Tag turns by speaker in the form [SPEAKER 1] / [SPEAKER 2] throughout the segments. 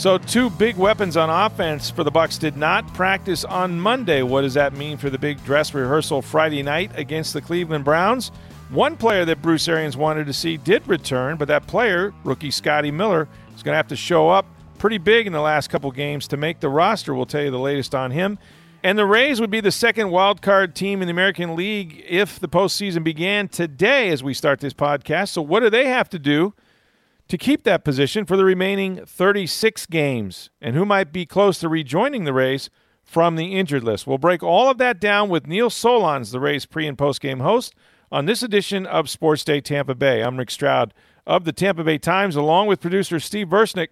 [SPEAKER 1] So two big weapons on offense for the Bucks did not practice on Monday. What does that mean for the big dress rehearsal Friday night against the Cleveland Browns? One player that Bruce Arians wanted to see did return, but that player, rookie Scotty Miller, is going to have to show up pretty big in the last couple games to make the roster. We'll tell you the latest on him. And the Rays would be the second wild card team in the American League if the postseason began today as we start this podcast. So, what do they have to do to keep that position for the remaining 36 games? And who might be close to rejoining the Rays from the injured list? We'll break all of that down with Neil Solondz, the Rays pre and post game host, on this edition of Sports Day Tampa Bay. I'm Rick Stroud of the Tampa Bay Times, along with producer Steve Versnick.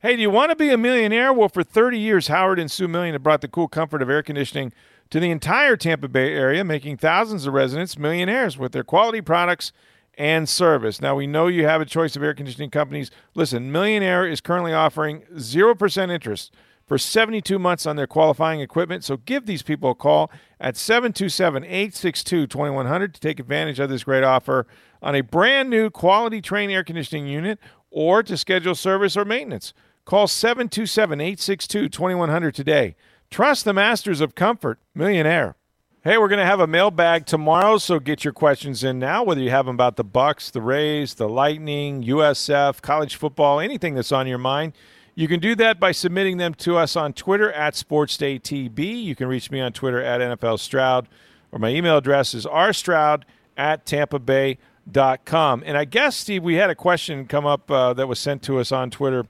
[SPEAKER 1] Hey, do you want to be a millionaire? Well, for 30 years, Howard and Sue Million have brought the cool comfort of air conditioning to the entire Tampa Bay area, making thousands of residents millionaires with their quality products and service. Now, we know you have a choice of air conditioning companies. Listen, Millionaire is currently offering 0% interest for 72 months on their qualifying equipment. So give these people a call at 727 862 2100 to take advantage of this great offer on a brand new quality Trane air conditioning unit or to schedule service or maintenance. Call 727 862 2100 today. Trust the masters of comfort, Millionaire. Hey, we're going to have a mailbag tomorrow, so get your questions in now, whether you have them about the Bucks, the Rays, the Lightning, USF, college football, anything that's on your mind. You can do that by submitting them to us on Twitter at SportsDayTB. You can reach me on Twitter at NFL Stroud, or my email address is rstroud at Tampa tampabay.com. And I guess, Steve, we had a question come up uh, that was sent to us on Twitter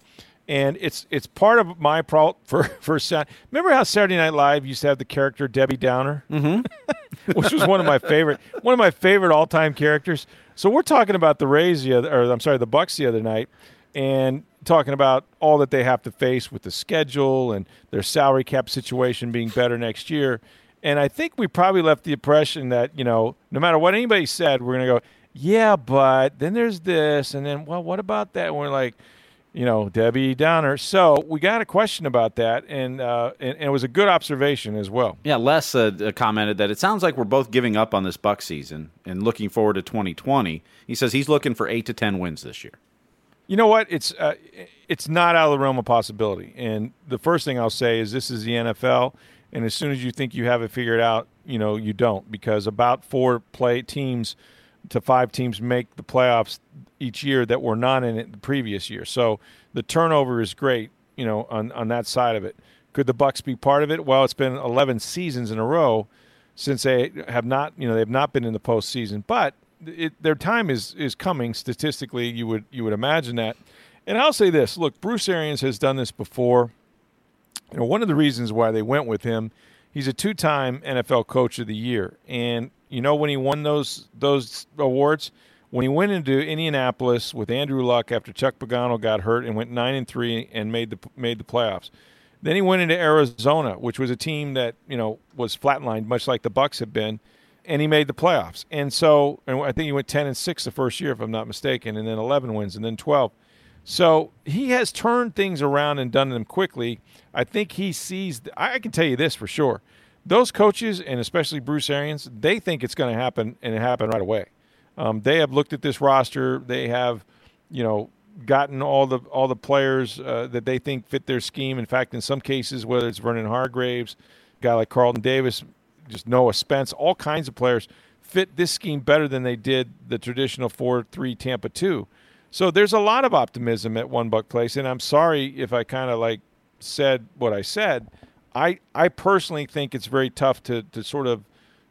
[SPEAKER 1] and it's it's part of my pro for for remember how Saturday Night Live used to have the character Debbie Downer,
[SPEAKER 2] mm-hmm.
[SPEAKER 1] which was one of my favorite one of my favorite all time characters. So we're talking about the Rays the other, or I'm sorry, the Bucks the other night, and talking about all that they have to face with the schedule and their salary cap situation being better next year. And I think we probably left the impression that you know, no matter what anybody said, we're going to go, yeah, but then there's this, and then well, what about that? And we're like you know, Debbie Downer. So we got a question about that, and, uh, and, and it was a good observation as well.
[SPEAKER 2] Yeah, Les uh, commented that it sounds like we're both giving up on this Buck season and looking forward to 2020. He says he's looking for eight to ten wins this year.
[SPEAKER 1] You know what? It's uh, it's not out of the realm of possibility. And the first thing I'll say is this is the NFL, and as soon as you think you have it figured out, you know you don't because about four play teams to five teams make the playoffs each year that were not in it the previous year. So the turnover is great, you know, on, on that side of it. Could the Bucks be part of it? Well, it's been 11 seasons in a row since they have not, you know, they've not been in the postseason. But it, their time is is coming. Statistically, you would you would imagine that. And I'll say this: Look, Bruce Arians has done this before. You know, one of the reasons why they went with him, he's a two-time NFL Coach of the Year, and you know when he won those those awards, when he went into Indianapolis with Andrew Luck after Chuck Pagano got hurt and went nine and three and made the made the playoffs. Then he went into Arizona, which was a team that you know was flatlined, much like the Bucks had been, and he made the playoffs. And so, and I think he went ten and six the first year, if I'm not mistaken, and then eleven wins, and then twelve. So he has turned things around and done them quickly. I think he sees. I can tell you this for sure: those coaches, and especially Bruce Arians, they think it's going to happen, and it happened right away. Um, they have looked at this roster. They have, you know, gotten all the all the players uh, that they think fit their scheme. In fact, in some cases, whether it's Vernon Hargreaves, a guy like Carlton Davis, just Noah Spence, all kinds of players fit this scheme better than they did the traditional four-three Tampa two. So there's a lot of optimism at One Buck Place, and I'm sorry if I kind of like said what I said. I I personally think it's very tough to to sort of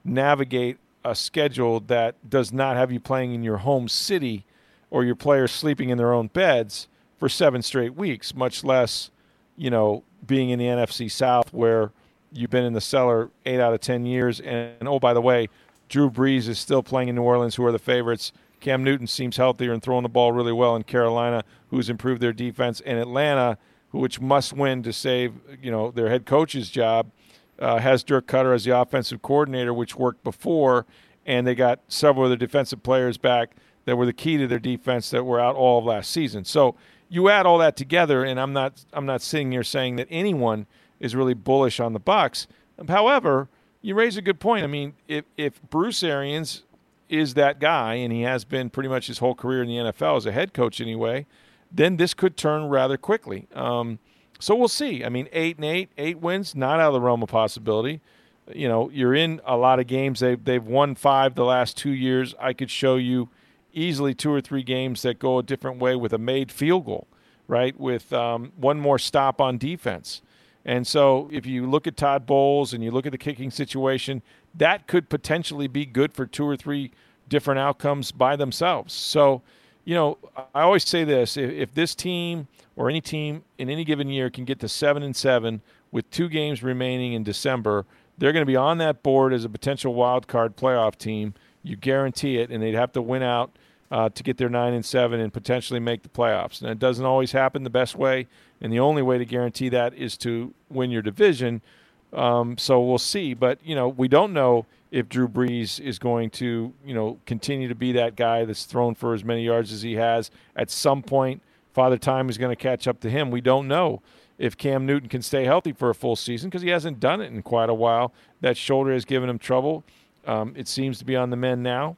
[SPEAKER 1] navigate a schedule that does not have you playing in your home city or your players sleeping in their own beds for seven straight weeks, much less, you know, being in the NFC South where you've been in the cellar eight out of 10 years. And, and oh, by the way, Drew Brees is still playing in New Orleans, who are the favorites. Cam Newton seems healthier and throwing the ball really well in Carolina, who's improved their defense, and Atlanta, which must win to save you know their head coach's job, uh, has Dirk Koetter as the offensive coordinator, which worked before, and they got several of their defensive players back that were the key to their defense that were out all of last season. So you add all that together, and I'm not I'm not sitting here saying that anyone is really bullish on the Bucks. However, you raise a good point. I mean, if if Bruce Arians is that guy, and he has been pretty much his whole career in the NFL as a head coach anyway, then this could turn rather quickly. Um, so we'll see. I mean, eight and eight, eight wins, not out of the realm of possibility. You know, you're in a lot of games. They've they've won five the last two years. I could show you easily two or three games that go a different way with a made field goal, right? With um, one more stop on defense. And so if you look at Todd Bowles and you look at the kicking situation, that could potentially be good for two or three different outcomes by themselves. So, you know, I always say this if, if this team or any team in any given year can get to seven and seven with two games remaining in December, they're going to be on that board as a potential wild card playoff team. You guarantee it, and they'd have to win out uh, to get their nine and seven and potentially make the playoffs. And it doesn't always happen the best way, and the only way to guarantee that is to win your division. Um, so we'll see, but you know we don't know if Drew Brees is going to you know continue to be that guy that's thrown for as many yards as he has. At some point, Father Time is going to catch up to him. We don't know if Cam Newton can stay healthy for a full season because he hasn't done it in quite a while. That shoulder has given him trouble. Um, it seems to be on the men now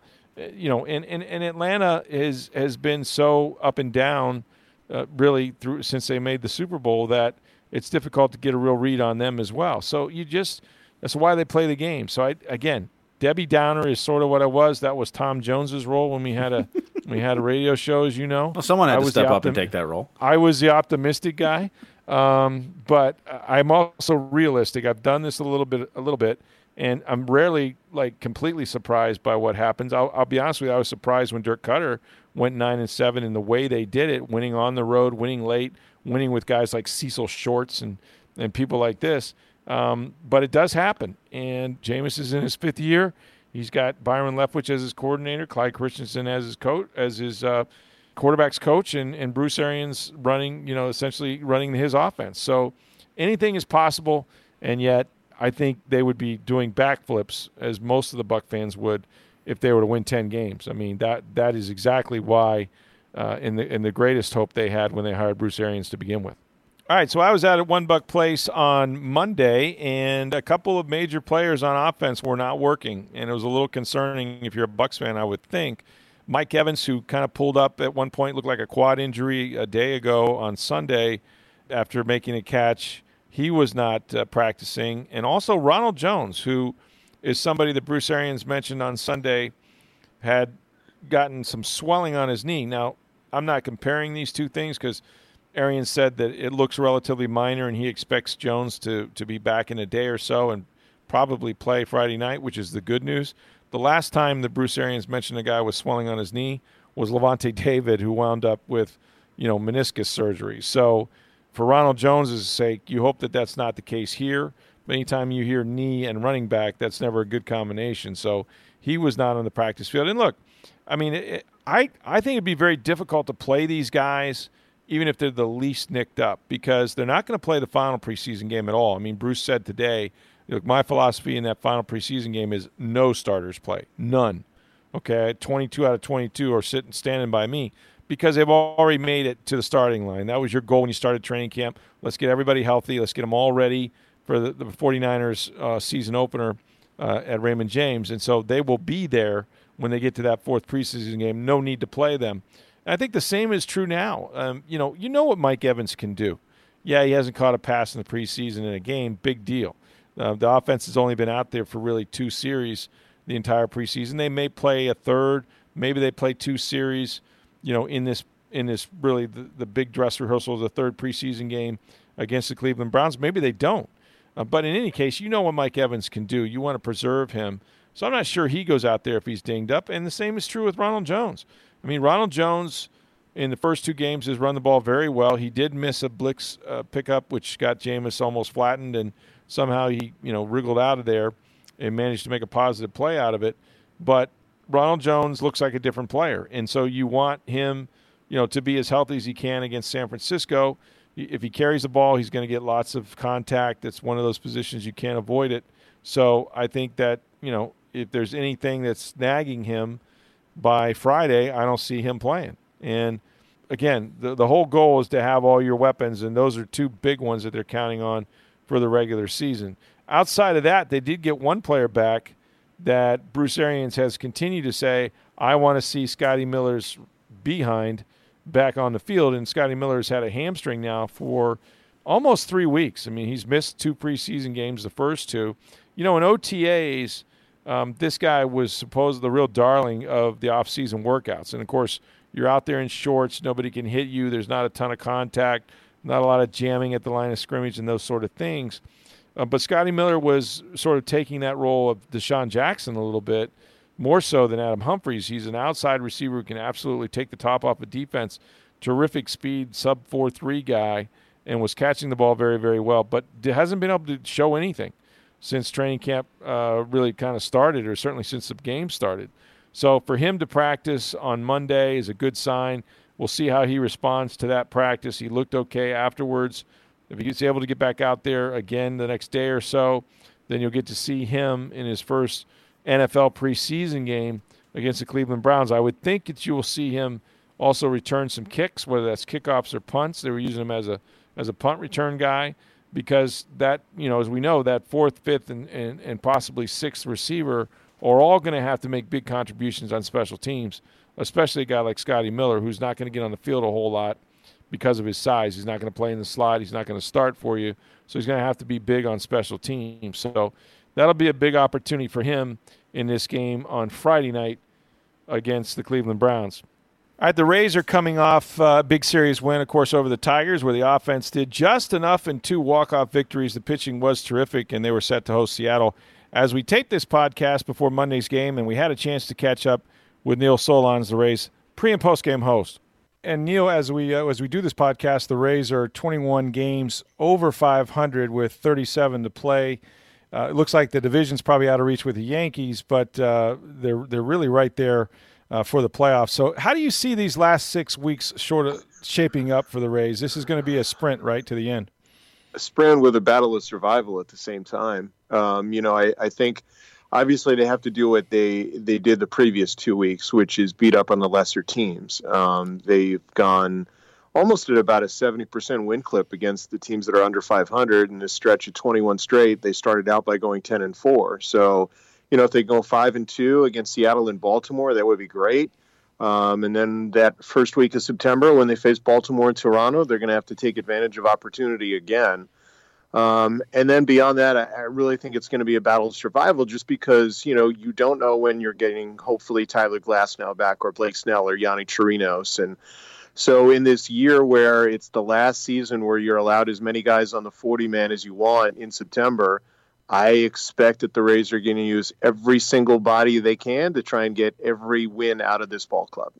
[SPEAKER 1] you know, and, and, and Atlanta has has been so up and down, uh, really through since they made the Super Bowl that it's difficult to get a real read on them as well. So you just that's why they play the game. So I again, Debbie Downer is sort of what I was. That was Tom Jones's role when we had a we had a radio show, as you know.
[SPEAKER 2] Well, someone had I to step optim- up and take that role.
[SPEAKER 1] I was the optimistic guy, um, but I'm also realistic. I've done this a little bit, a little bit, and I'm rarely like completely surprised by what happens. I'll, I'll, be honest with you, I was surprised when Dirk Koetter went nine and seven in the way they did it, winning on the road, winning late, winning with guys like Cecil Shorts and and people like this. Um, but it does happen, and Jameis is in his fifth year. He's got Byron Leftwich as his coordinator, Clyde Christensen as his coach, as his uh, quarterbacks coach, and, and Bruce Arians running, you know, essentially running his offense. So anything is possible, and yet I think they would be doing backflips as most of the Buck fans would if they were to win 10 games. I mean, that that is exactly why uh, in the in the greatest hope they had when they hired Bruce Arians to begin with. All right, so I was out at One Buck Place on Monday, and a couple of major players on offense were not working, and it was a little concerning if you're a Bucks fan. I would think Mike Evans, who kind of pulled up at one point, looked like a quad injury a day ago on Sunday after making a catch he was not uh, practicing. And also Ronald Jones, who is somebody that Bruce Arians mentioned on Sunday, had gotten some swelling on his knee. Now, I'm not comparing these two things because Arians said that it looks relatively minor and he expects Jones to, to be back in a day or so and probably play Friday night, which is the good news. The last time that Bruce Arians mentioned a guy was swelling on his knee was Lavonte David, who wound up with, you know, meniscus surgery. So for Ronald Jones's sake, you hope that that's not the case here. But anytime you hear knee and running back, that's never a good combination. So he was not on the practice field. And look, I mean, it, I I think it'd be very difficult to play these guys, even if they're the least nicked up, because they're not going to play the final preseason game at all. I mean, Bruce said today, look, my philosophy in that final preseason game is no starters play, none. Okay, 22 out of 22 are sitting standing by me because they've already made it to the starting line. That was your goal when you started training camp. Let's get everybody healthy. Let's get them all ready for the, the 49ers uh, season opener uh, at Raymond James. And so they will be there when they get to that fourth preseason game. No need to play them. I think the same is true now. Um, you know, you know what Mike Evans can do. Yeah, he hasn't caught a pass in the preseason in a game. Big deal. Uh, the offense has only been out there for really two series the entire preseason. They may play a third. Maybe they play two series you know, in this in this really the, the big dress rehearsal of the third preseason game against the Cleveland Browns. Maybe they don't. Uh, but in any case, you know what Mike Evans can do. You want to preserve him. So I'm not sure he goes out there if he's dinged up. And the same is true with Ronald Jones. I mean, Ronald Jones in the first two games has run the ball very well. He did miss a blitz uh, pickup, which got Jameis almost flattened, and somehow he, you know, wriggled out of there and managed to make a positive play out of it. But Ronald Jones looks like a different player, and so you want him, you know, to be as healthy as he can against San Francisco. If he carries the ball, he's going to get lots of contact. It's one of those positions you can't avoid it. So I think that you know if there's anything that's nagging him by Friday, I don't see him playing. And again, the the whole goal is to have all your weapons, and those are two big ones that they're counting on for the regular season. Outside of that, they did get one player back that Bruce Arians has continued to say, I want to see Scotty Miller's behind back on the field. And Scotty Miller's had a hamstring now for almost three weeks. I mean, he's missed two preseason games, the first two. You know, in OTAs, um, this guy was supposed the real darling of the offseason workouts. And of course, you're out there in shorts, nobody can hit you, there's not a ton of contact, not a lot of jamming at the line of scrimmage and those sort of things. Uh, but Scotty Miller was sort of taking that role of DeSean Jackson a little bit more so than Adam Humphries. He's an outside receiver who can absolutely take the top off a of defense. Terrific speed, sub 4 3 guy, and was catching the ball very, very well, but hasn't been able to show anything since training camp uh, really kind of started, or certainly since the game started. So for him to practice on Monday is a good sign. We'll see how he responds to that practice. He looked okay afterwards. If he's able to get back out there again the next day or so, then you'll get to see him in his first NFL preseason game against the Cleveland Browns. I would think that you will see him also return some kicks, whether that's kickoffs or punts. They were using him as a as a punt return guy because that you know as we know that fourth, fifth, and and, and possibly sixth receiver are all going to have to make big contributions on special teams, especially a guy like Scotty Miller who's not going to get on the field a whole lot because of his size. He's not going to play in the slot. He's not going to start for you. So he's going to have to be big on special teams. So that'll be a big opportunity for him in this game on Friday night against the Cleveland Browns. All right, the Rays are coming off a big series win, of course, over the Tigers, where the offense did just enough in two walk-off victories. The pitching was terrific, and they were set to host Seattle. As we tape this podcast before Monday's game, and we had a chance to catch up with Neil Solondz, the Rays pre- and post-game host and Neil, as we uh, as we do this podcast, the Rays are 21 games over 500 with 37 to play. Uh, it looks like the division's probably out of reach with the Yankees, but uh, they're they're really right there uh, for the playoffs. So, how do you see these last six weeks short of shaping up for the Rays? This is going to be a sprint right to the end.
[SPEAKER 3] A sprint with a battle of survival at the same time. Um, you know, I, I think obviously they have to do what they they did the previous two weeks, which is beat up on the lesser teams. Um, they've gone almost at about a 70% win clip against the teams that are under 500 in this stretch of 21 straight. They started out by going 10 and 4. So, you know, if they go 5 and 2 against Seattle and Baltimore, that would be great. Um, and then that first week of September, when they face Baltimore and Toronto, they're going to have to take advantage of opportunity again. Um, and then beyond that, I, I really think it's going to be a battle of survival just because, you know, you don't know when you're getting hopefully Tyler Glasnow back or Blake Snell or Yonny Chirinos. And so in this year where it's the last season where you're allowed as many guys on the 40 man as you want in September, I expect that the Rays are going to use every single body they can to try and get every win out of this ball club.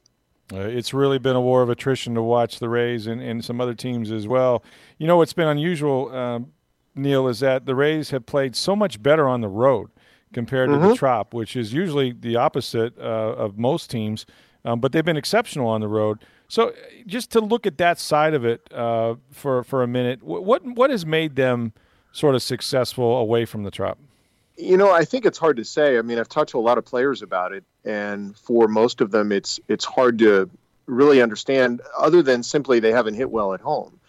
[SPEAKER 1] Uh, it's really been a war of attrition to watch the Rays and, and some other teams as well. You know what's been unusual, um, Neil, is that the Rays have played so much better on the road compared mm-hmm. to the mm-hmm. Trop, which is usually the opposite uh, of most teams. Um, but they've been exceptional on the road. So, just to look at that side of it uh, for for a minute, what what has made them sort of successful away from the Trop?
[SPEAKER 3] You know, I think it's hard to say. I mean, I've talked to a lot of players about it, and for most of them, it's it's hard to really understand, other than simply they haven't hit well at home.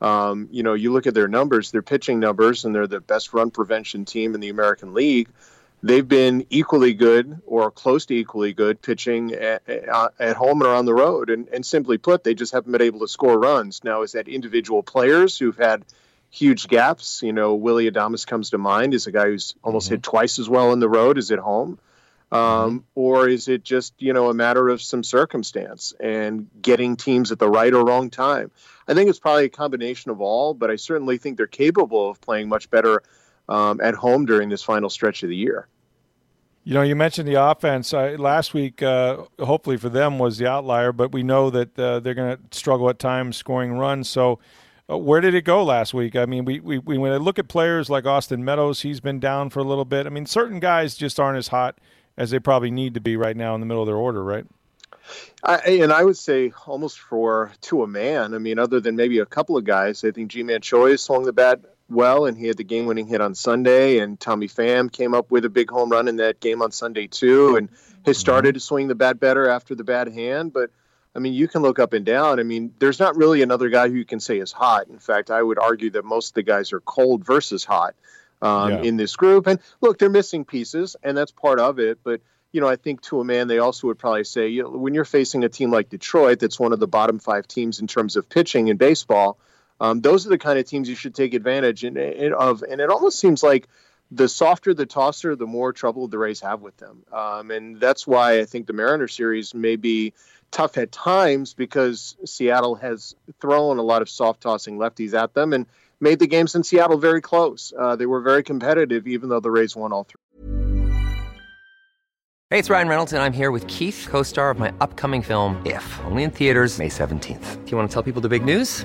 [SPEAKER 3] Um, you know, you look at their numbers, their pitching numbers, and they're the best run prevention team in the American League. They've been equally good or close to equally good pitching at, at home and on the road. And, and simply put, they just haven't been able to score runs. Now, is that individual players who've had huge gaps? You know, Willie Adames comes to mind is a guy who's almost mm-hmm. hit twice as well in the road as at home. Um, mm-hmm. or is it just you know a matter of some circumstance and getting teams at the right or wrong time? I think it's probably a combination of all, but I certainly think they're capable of playing much better um, at home during this final stretch of the year.
[SPEAKER 1] You know, you mentioned the offense uh, last week. Uh, hopefully for them was the outlier, but we know that uh, they're going to struggle at times scoring runs. So, uh, where did it go last week? I mean, we, we, we when I look at players like Austin Meadows, he's been down for a little bit. I mean, certain guys just aren't as hot as they probably need to be right now in the middle of their order, right?
[SPEAKER 3] I, and I would say almost for to a man. I mean, other than maybe a couple of guys, I think Ji-Man Choi swung the bat well, and he had the game-winning hit on Sunday. And Tommy Pham came up with a big home run in that game on Sunday too, and has mm-hmm. started to swing the bat better after the bad hand. But I mean, you can look up and down. I mean, there's not really another guy who you can say is hot. In fact, I would argue that most of the guys are cold versus hot um, yeah. in this group. And look, they're missing pieces, and that's part of it. But you know, I think to a man, they also would probably say, you know, when you're facing a team like Detroit, that's one of the bottom five teams in terms of pitching in baseball, um, those are the kind of teams you should take advantage in, in, of. And it almost seems like the softer the tosser, the more trouble the Rays have with them. Um, and that's why I think the Mariner series may be tough at times because Seattle has thrown a lot of soft tossing lefties at them and made the games in Seattle very close. Uh, they were very competitive, even though the Rays won all three.
[SPEAKER 4] Hey, it's Ryan Reynolds, and I'm here with Keith, co star of my upcoming film, If, only in theaters, May 17th. Do you want to tell people the big news?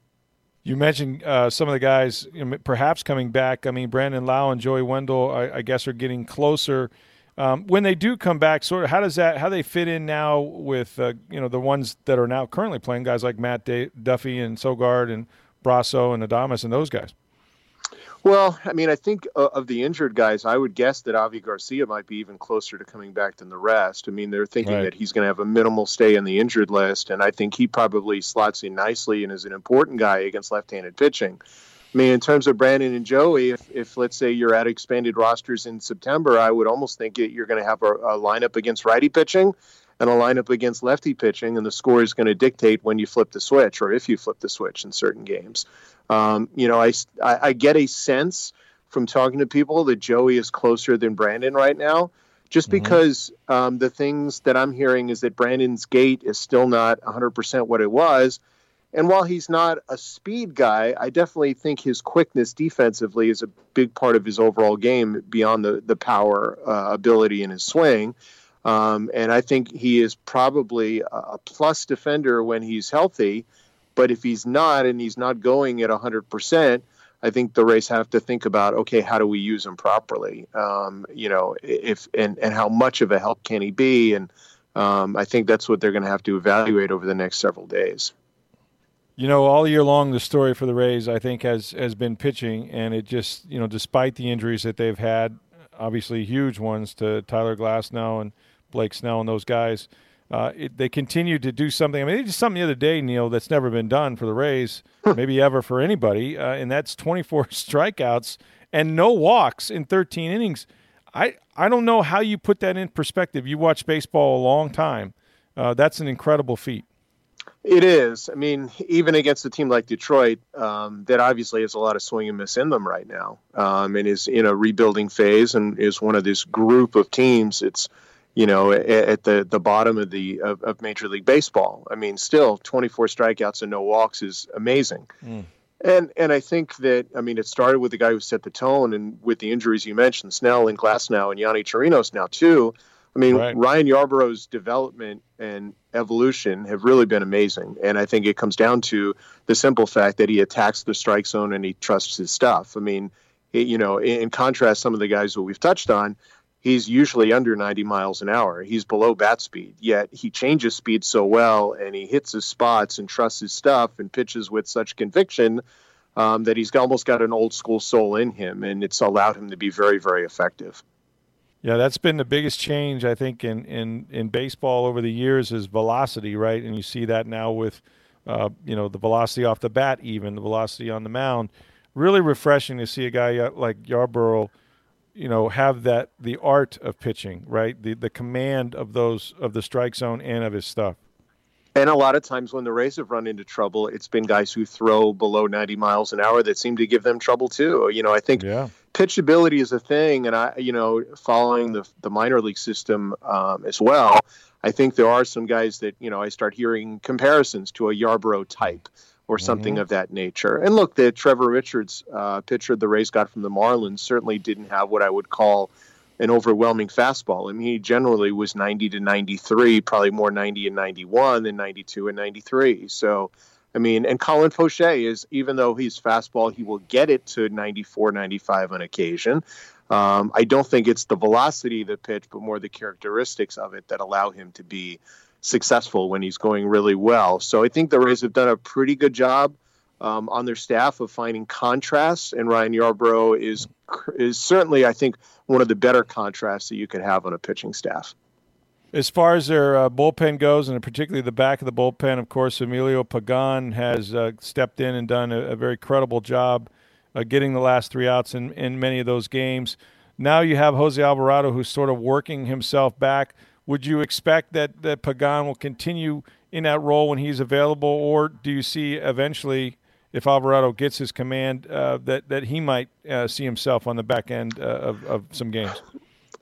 [SPEAKER 1] You mentioned uh, some of the guys you know, perhaps coming back. I mean, Brandon Lowe and Joey Wendle, I, I guess, are getting closer. Um, when they do come back, sort of, how does that how they fit in now with uh, you know the ones that are now currently playing guys like Matt Duffy and Sogard and Brosseau and Adames and those guys?
[SPEAKER 3] Well, I mean, I think uh, of the injured guys, I would guess that Avi Garcia might be even closer to coming back than the rest. I mean, they're thinking right. that he's going to have a minimal stay in the injured list, and I think he probably slots in nicely and is an important guy against left-handed pitching. I mean, in terms of Brandon and Joey, if, if let's say you're at expanded rosters in September, I would almost think that you're going to have a, a lineup against righty pitching and a lineup against lefty pitching, and the score is going to dictate when you flip the switch or if you flip the switch in certain games. Um, you know, I, I, I get a sense from talking to people that Joey is closer than Brandon right now, just mm-hmm. because um, the things that I'm hearing is that Brandon's gait is still not 100% what it was. And while he's not a speed guy, I definitely think his quickness defensively is a big part of his overall game beyond the, the power uh, ability in his swing. Um, and I think he is probably a plus defender when he's healthy. But if he's not and he's not going at 100%, I think the Rays have to think about okay, how do we use him properly? Um, you know, if and and how much of a help can he be? And um, I think that's what they're going to have to evaluate over the next several days.
[SPEAKER 1] You know, all year long, the story for the Rays, I think, has has been pitching, and it just you know, despite the injuries that they've had, obviously huge ones to Tyler Glasnow and Blake Snell and those guys uh, it, they continue to do something. I mean, they did something the other day, Neil, that's never been done for the Rays, maybe ever for anybody, uh, and that's 24 strikeouts and no walks in 13 innings. I, I don't know how you put that in perspective. You watch baseball a long time. Uh, that's an incredible feat.
[SPEAKER 3] It is. I mean, even against a team like Detroit, um, that obviously has a lot of swing and miss in them right now, um, and is in a rebuilding phase, and is one of this group of teams. It's you know, at the, the bottom of the of, of, Major League Baseball. I mean, still 24 strikeouts and no walks is amazing. Mm. And and I think that I mean it started with the guy who set the tone, and with the injuries you mentioned, Snell and Glasnow and Yonny Chirinos now too. I mean, right. Ryan Yarbrough's development and evolution have really been amazing, and I think it comes down to the simple fact that he attacks the strike zone and he trusts his stuff. I mean, it, you know, in contrast, some of the guys that we've touched on, he's usually under 90 miles an hour. He's below bat speed, yet he changes speed so well and he hits his spots and trusts his stuff and pitches with such conviction um, that he's almost got an old school soul in him, and it's allowed him to be very, very effective.
[SPEAKER 1] Yeah, that's been the biggest change I think in in in baseball over the years is velocity, right? And you see that now with uh, you know the velocity off the bat, even the velocity on the mound. Really refreshing to see a guy like Yarbrough you know have that the art of pitching right the the command of those of the strike zone and of his stuff
[SPEAKER 3] and a lot of times when the Rays have run into trouble, it's been guys who throw below 90 miles an hour that seem to give them trouble too. You know, I think
[SPEAKER 1] yeah.
[SPEAKER 3] pitchability is a thing, and I, you know, following the the minor league system um, as well, I think there are some guys that you know I start hearing comparisons to a Yarbrough type or something mm-hmm. of that nature. And look, the Trevor Richards uh, pitcher the Rays got from the Marlins certainly didn't have what I would call an overwhelming fastball. I mean, he generally was 90 to 93, probably more 90 and 91 than 92 and 93. So I mean, and Colin Poche is, even though he's fastball, he will get it to 94, 95 on occasion. Um, I don't think it's the velocity of the pitch, but more the characteristics of it that allow him to be successful when he's going really well. So I think the Rays have done a pretty good job um, on their staff of finding contrasts, and Ryan Yarbrough is is certainly, I think, one of the better contrasts that you could have on a pitching staff.
[SPEAKER 1] As far as their uh, bullpen goes, and particularly the back of the bullpen, of course, Emilio Pagan has uh, stepped in and done a, a very credible job uh, getting the last three outs in, in many of those games. Now you have Jose Alvarado who's sort of working himself back. Would you expect that, that Pagan will continue in that role when he's available, or do you see eventually, if Alvarado gets his command, uh, that, that he might uh, see himself on the back end uh, of, of some games?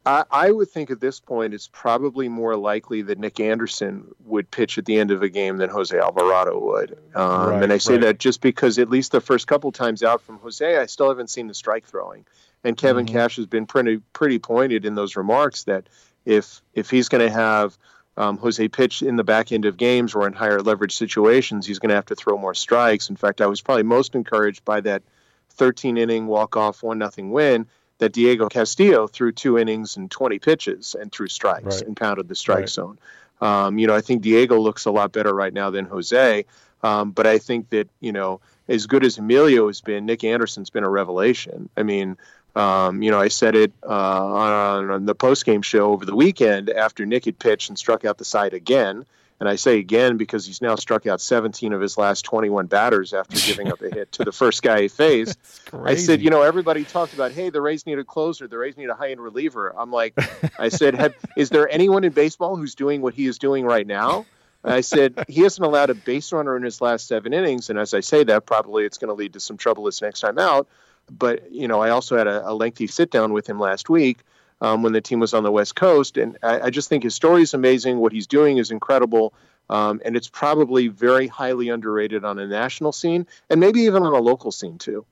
[SPEAKER 3] I, I, would think at this point it's probably more likely that Nick Anderson would pitch at the end of a game than Jose Alvarado would. Um, right, and I say right. that just because at least the first couple times out from Jose, I still haven't seen the strike throwing. And Kevin mm-hmm. Cash has been pretty pretty pointed in those remarks that if if he's going to have um, Jose pitch in the back end of games or in higher leverage situations, he's going to have to throw more strikes. In fact, I was probably most encouraged by that 13 inning walk off one nothing win that Diego Castillo threw two innings and 20 pitches and threw strikes right. and pounded the strike right. zone. Um, you know, I think Diego looks a lot better right now than Jose. Um, but I think that, you know, as good as Emilio has been, Nick Anderson's been a revelation. I mean, um, you know, I said it uh, on, on the post game show over the weekend after Nick had pitched and struck out the side again. And I say again because he's now struck out 17 of his last 21 batters after giving up a hit to the first guy he faced. I said, you know, everybody talked about, hey, the Rays need a closer, the Rays need a high end reliever. I'm like, I said, have, is there anyone in baseball who's doing what he is doing right now? And I said, he hasn't allowed a base runner in his last seven innings. And as I say that, probably it's going to lead to some trouble this next time out. But, you know, I also had a, a lengthy sit down with him last week um, when the team was on the West Coast. And I, I, just think his story is amazing. What he's doing is incredible. Um, and it's probably very highly underrated on a national scene and maybe even on a local scene too.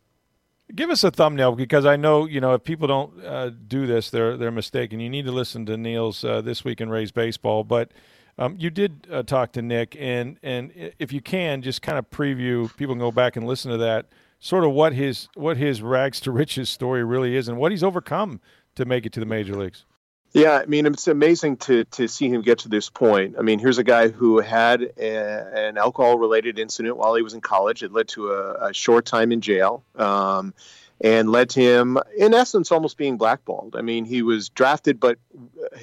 [SPEAKER 1] Give us a thumbnail because I know you know if people don't uh, do this, they're they're mistaken. You need to listen to Neil's uh, this week in Rays baseball, but. Um, you did uh, talk to Nick, and and if you can, just kind of preview. People can go back and listen to that. Sort of what his what his rags to riches story really is, and what he's overcome to make it to the major leagues.
[SPEAKER 3] Yeah, I mean, it's amazing to to see him get to this point. I mean, here's a guy who had a, an alcohol related incident while he was in college. It led to a, a short time in jail. Um, and led to him, in essence, almost being blackballed. I mean, he was drafted, but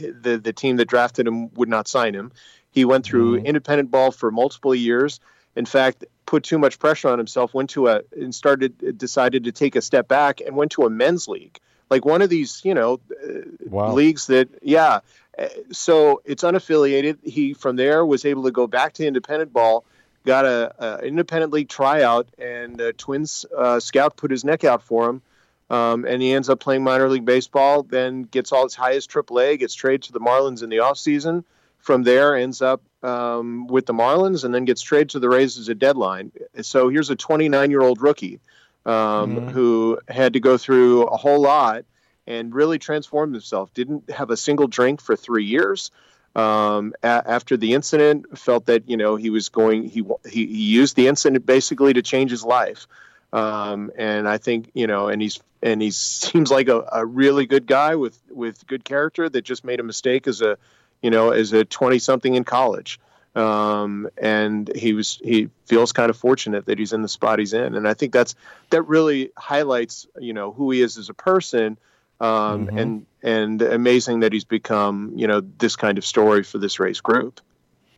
[SPEAKER 3] the the team that drafted him would not sign him. He went through mm-hmm. independent ball for multiple years. In fact, put too much pressure on himself. Went to a and started decided to take a step back and went to a men's league like one of these, you know, uh, wow. leagues that, yeah. Uh, so it's unaffiliated. He from there was able to go back to independent ball, got a, a independent league tryout, and the Twins uh, scout put his neck out for him. Um, and he ends up playing minor league baseball, then gets all his highest AAA, gets traded to the Marlins in the offseason. From there, ends up um, with the Marlins, and then gets traded to the Rays as a deadline. So here's a 29 year old rookie um, mm-hmm. who had to go through a whole lot and really transformed himself. Didn't have a single drink for three years. Um, a- after the incident, felt that you know he was going. He, he he used the incident basically to change his life. Um, and I think you know, and he's and he seems like a, a really good guy with with good character that just made a mistake as a you know as a twenty something in college um, and he was he feels kind of fortunate that he's in the spot he's in, and I think that's that really highlights you know who he is as a person, um, mm-hmm. and and amazing that he's become you know this kind of story for this race group.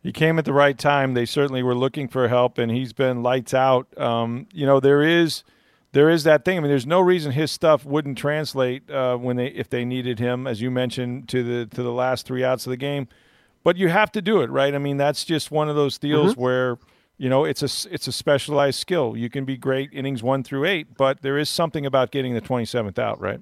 [SPEAKER 1] He came at the right time. They certainly were looking for help, and he's been lights out. Um, you know there is there is that thing. I mean, there's no reason his stuff wouldn't translate uh, when they if they needed him, as you mentioned, to the to the last three outs of the game but you have to do it, right? I mean, that's just one of those deals mm-hmm. where you know, it's a it's a specialized skill. You can be great innings one through eight, but there is something about getting the 27th out, right?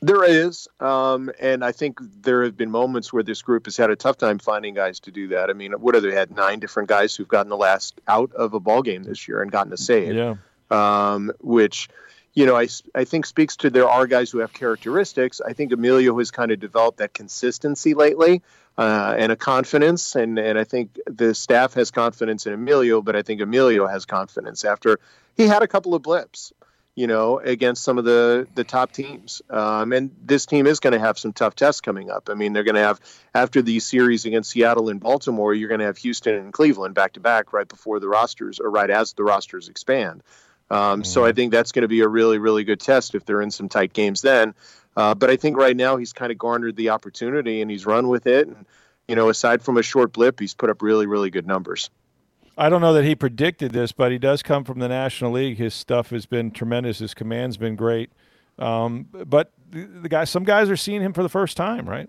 [SPEAKER 3] There is, um, and I think there have been moments where this group has had a tough time finding guys to do that. I mean, what have they had? Nine different guys who've gotten the last out of a ball game this year and gotten a save.
[SPEAKER 1] Yeah.
[SPEAKER 3] Um, which, you know, I, I think speaks to there are guys who have characteristics. I think Emilio has kind of developed that consistency lately uh, and a confidence, and and I think the staff has confidence in Emilio, but I think Emilio has confidence after he had a couple of blips you know, against some of the the top teams. Um, and this team is going to have some tough tests coming up. I mean, they're going to have after these series against Seattle and Baltimore, you're going to have Houston and Cleveland back to back right before the rosters or right as the rosters expand. Um, mm-hmm. So I think that's going to be a really really good test if they're in some tight games then. Uh, but I think right now he's kind of garnered the opportunity and he's run with it. And you know, aside from a short blip, he's put up really really good numbers.
[SPEAKER 1] I don't know that he predicted this, but he does come from the National League. His stuff has been tremendous. His command's been great. Um, but the, the guys, some guys are seeing him for the first time, right?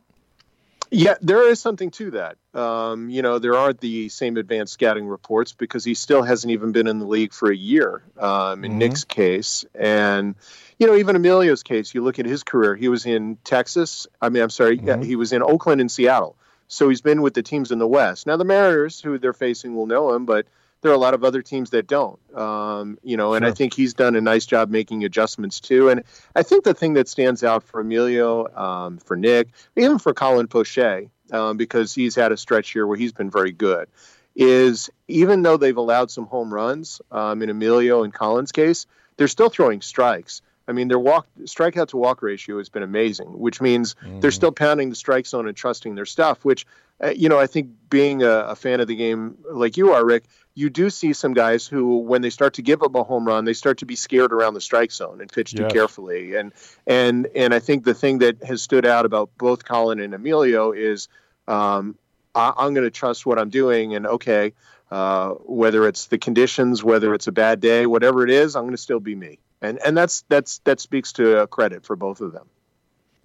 [SPEAKER 3] Yeah, there is something to that. Um, you know, there aren't the same advanced scouting reports because he still hasn't even been in the league for a year. Um, in mm-hmm. Nick's case, and you know, even Emilio's case, you look at his career. He was in Texas. I mean, I'm sorry, mm-hmm. he was in Oakland and Seattle. So he's been with the teams in the West. Now the Mariners, who they're facing, will know him, but there are a lot of other teams that don't. Um, you know, and sure. I think he's done a nice job making adjustments too. And I think the thing that stands out for Emilio, um, for Nick, even for Colin Poche, um, because he's had a stretch here where he's been very good, is even though they've allowed some home runs um, in Emilio and Colin's case, they're still throwing strikes. I mean, their walk strikeout to walk ratio has been amazing, which means mm. they're still pounding the strike zone and trusting their stuff. Which, uh, you know, I think being a, a, fan of the game like you are, Rick, you do see some guys who, when they start to give up a home run, they start to be scared around the strike zone and pitch yes. too carefully. And and and I think the thing that has stood out about both Colin and Emilio is um, I, am going to trust what I'm doing, and okay, uh, whether it's the conditions, whether it's a bad day, whatever it is, I'm going to still be me and and that's that's that speaks to credit for both of them.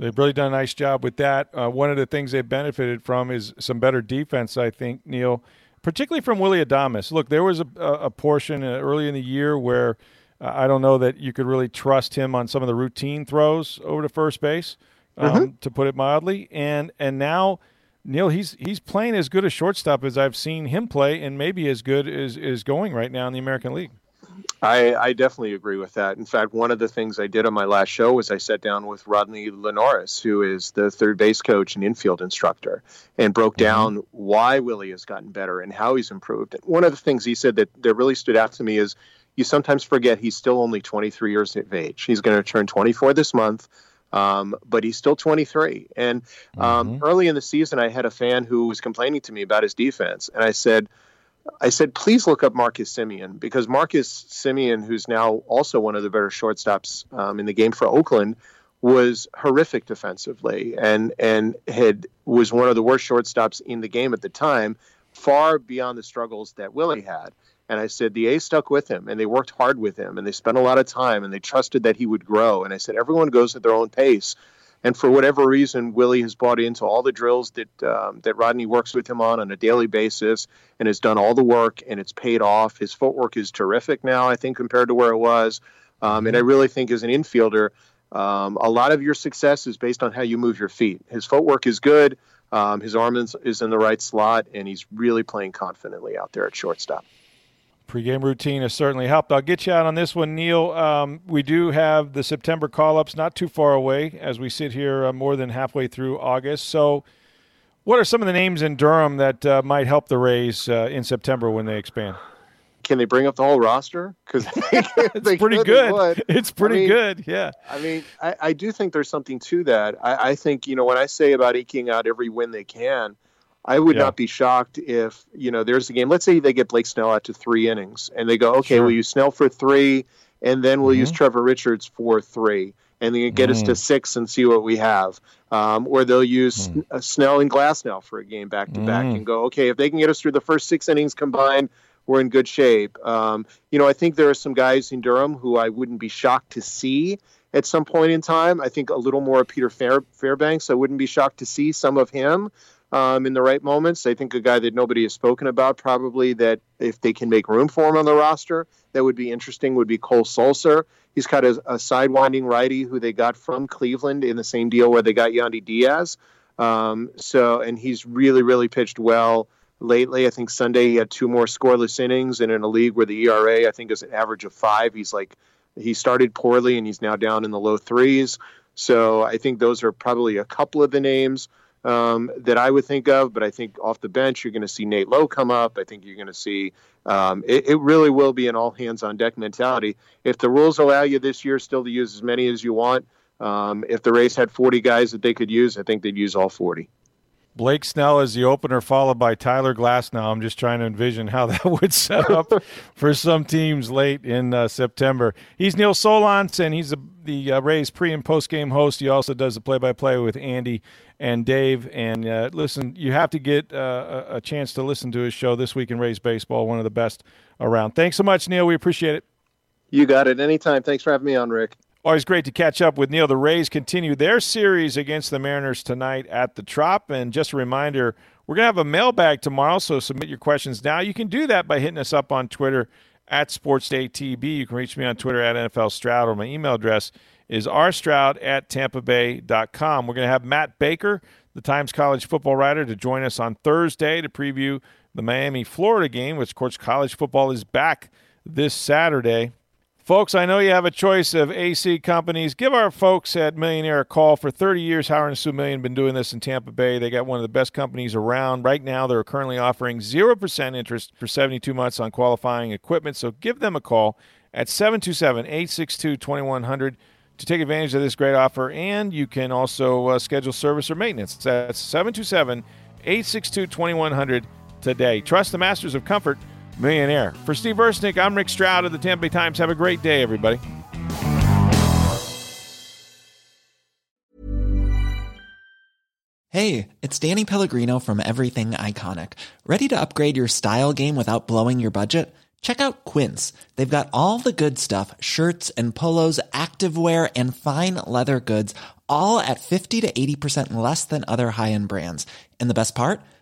[SPEAKER 1] They've really done a nice job with that. Uh, one of the things they've benefited from is some better defense, I think, Neil, particularly from Willie Adames. Look, there was a, a portion uh, early in the year where uh, I don't know that you could really trust him on some of the routine throws over to first base, um, mm-hmm. to put it mildly. And and now, Neil, he's he's playing as good a shortstop as I've seen him play, and maybe as good as is going right now in the American League.
[SPEAKER 3] I, I, definitely agree with that. In fact, one of the things I did on my last show was I sat down with Rodney Linares, who is the third base coach and infield instructor, and broke mm-hmm. down why Willie has gotten better and how he's improved. And one of the things he said that, that really stood out to me is you sometimes forget he's still only 23 years of age. He's going to turn 24 this month. Um, but he's still 23. And um, mm-hmm. early in the season, I had a fan who was complaining to me about his defense. And I said, I said, please look up Marcus Semien because Marcus Semien, who's now also one of the better shortstops um, in the game for Oakland, was horrific defensively and and had was one of the worst shortstops in the game at the time, far beyond the struggles that Willie had. And I said the A stuck with him, and they worked hard with him, and they spent a lot of time, and they trusted that he would grow. And I said everyone goes at their own pace. And for whatever reason, Willie has bought into all the drills that um, that Rodney works with him on on a daily basis, and has done all the work, and it's paid off. His footwork is terrific now, I think, compared to where it was. Um, and I really think, as an infielder, um, a lot of your success is based on how you move your feet. His footwork is good. Um, his arm is, is in the right slot, and he's really playing confidently out there at shortstop.
[SPEAKER 1] Pre-game routine has certainly helped. I'll get you out on this one, Neil. Um, we do have the September call-ups not too far away as we sit here uh, more than halfway through August. So, what are some of the names in Durham that uh, might help the Rays uh, in September when they expand?
[SPEAKER 3] Can they bring up the whole roster? Because
[SPEAKER 1] it's pretty good. It's pretty I mean, good. Yeah.
[SPEAKER 3] I mean, I, I, do think there's something to that. I, I think you know when I say about eking out every win they can I would yeah. not be shocked if you know there's a game. Let's say they get Blake Snell out to three innings, and they go, okay, sure. we'll use Snell for three, and then we'll mm-hmm. use Trevor Richards for three, and then get mm. us to mm. six and see what we have. Um, or they'll use mm. Snell and Glasnow for a game back to back, and go, okay, if they can get us through the first six innings combined, we're in good shape. Um, you know, I think there are some guys in Durham who I wouldn't be shocked to see at some point in time. I think a little more of Peter Fair, Fairbanks. I wouldn't be shocked to see some of him. Um, in the right moments. I think a guy that nobody has spoken about, probably that if they can make room for him on the roster, that would be interesting, would be Cole Sulser. He's got a, a sidewinding righty who they got from Cleveland in the same deal where they got Yandy Diaz. Um, so, and he's really, really pitched well lately. I think Sunday he had two more scoreless innings, and in a league where the ERA I think is an average of five, he's like he started poorly and he's now down in the low threes. So I think those are probably a couple of the names um, that I would think of. But I think off the bench, you're going to see Nate Lowe come up. I think you're going to see um, it, it, really will be an all hands on deck mentality. If the rules allow you this year still to use as many as you want, um, if the Rays had 40 guys that they could use, I think they'd use all 40.
[SPEAKER 1] Blake Snell is the opener, followed by Tyler Glasnow. I'm just trying to envision how that would set up for some teams late in uh, September. He's Neil Solondz, and he's a, the uh, Rays pre and post game host. He also does the play by play with Andy and Dave. And uh, listen, you have to get uh, a chance to listen to his show this week in Rays baseball, one of the best around. Thanks so much, Neil. We appreciate it.
[SPEAKER 3] You got it. Anytime. Thanks for having me on, Rick.
[SPEAKER 1] Always great to catch up with Neil. The Rays continue their series against the Mariners tonight at the Trop. And just a reminder, we're going to have a mailbag tomorrow, so submit your questions now. You can do that by hitting us up on Twitter at SportsDayTB. You can reach me on Twitter at NFL Stroud, or my email address is rstroud at tampabay.com. We're going to have Matt Baker, the Times College football writer, to join us on Thursday to preview the Miami Florida game, which, of course, college football is back this Saturday. Folks, I know you have a choice of AC companies. Give our folks at Million Air a call. For 30 years, Howard and Sue Million been doing this in Tampa Bay. They got one of the best companies around. Right now, they're currently offering 0% interest for 72 months on qualifying equipment. So give them a call at 727 862 2100 to take advantage of this great offer. And you can also uh, schedule service or maintenance. That's 727 862 2100 today. Trust the masters of comfort Million Air. For Steve Versnick, I'm Rick Stroud of the Tampa Bay Times. Have a great day, everybody.
[SPEAKER 5] Hey, it's Danny Pellegrino from Everything Iconic. Ready to upgrade your style game without blowing your budget? Check out Quince. They've got all the good stuff shirts and polos, activewear, and fine leather goods, all at 50 to 80% less than other high end brands. And the best part?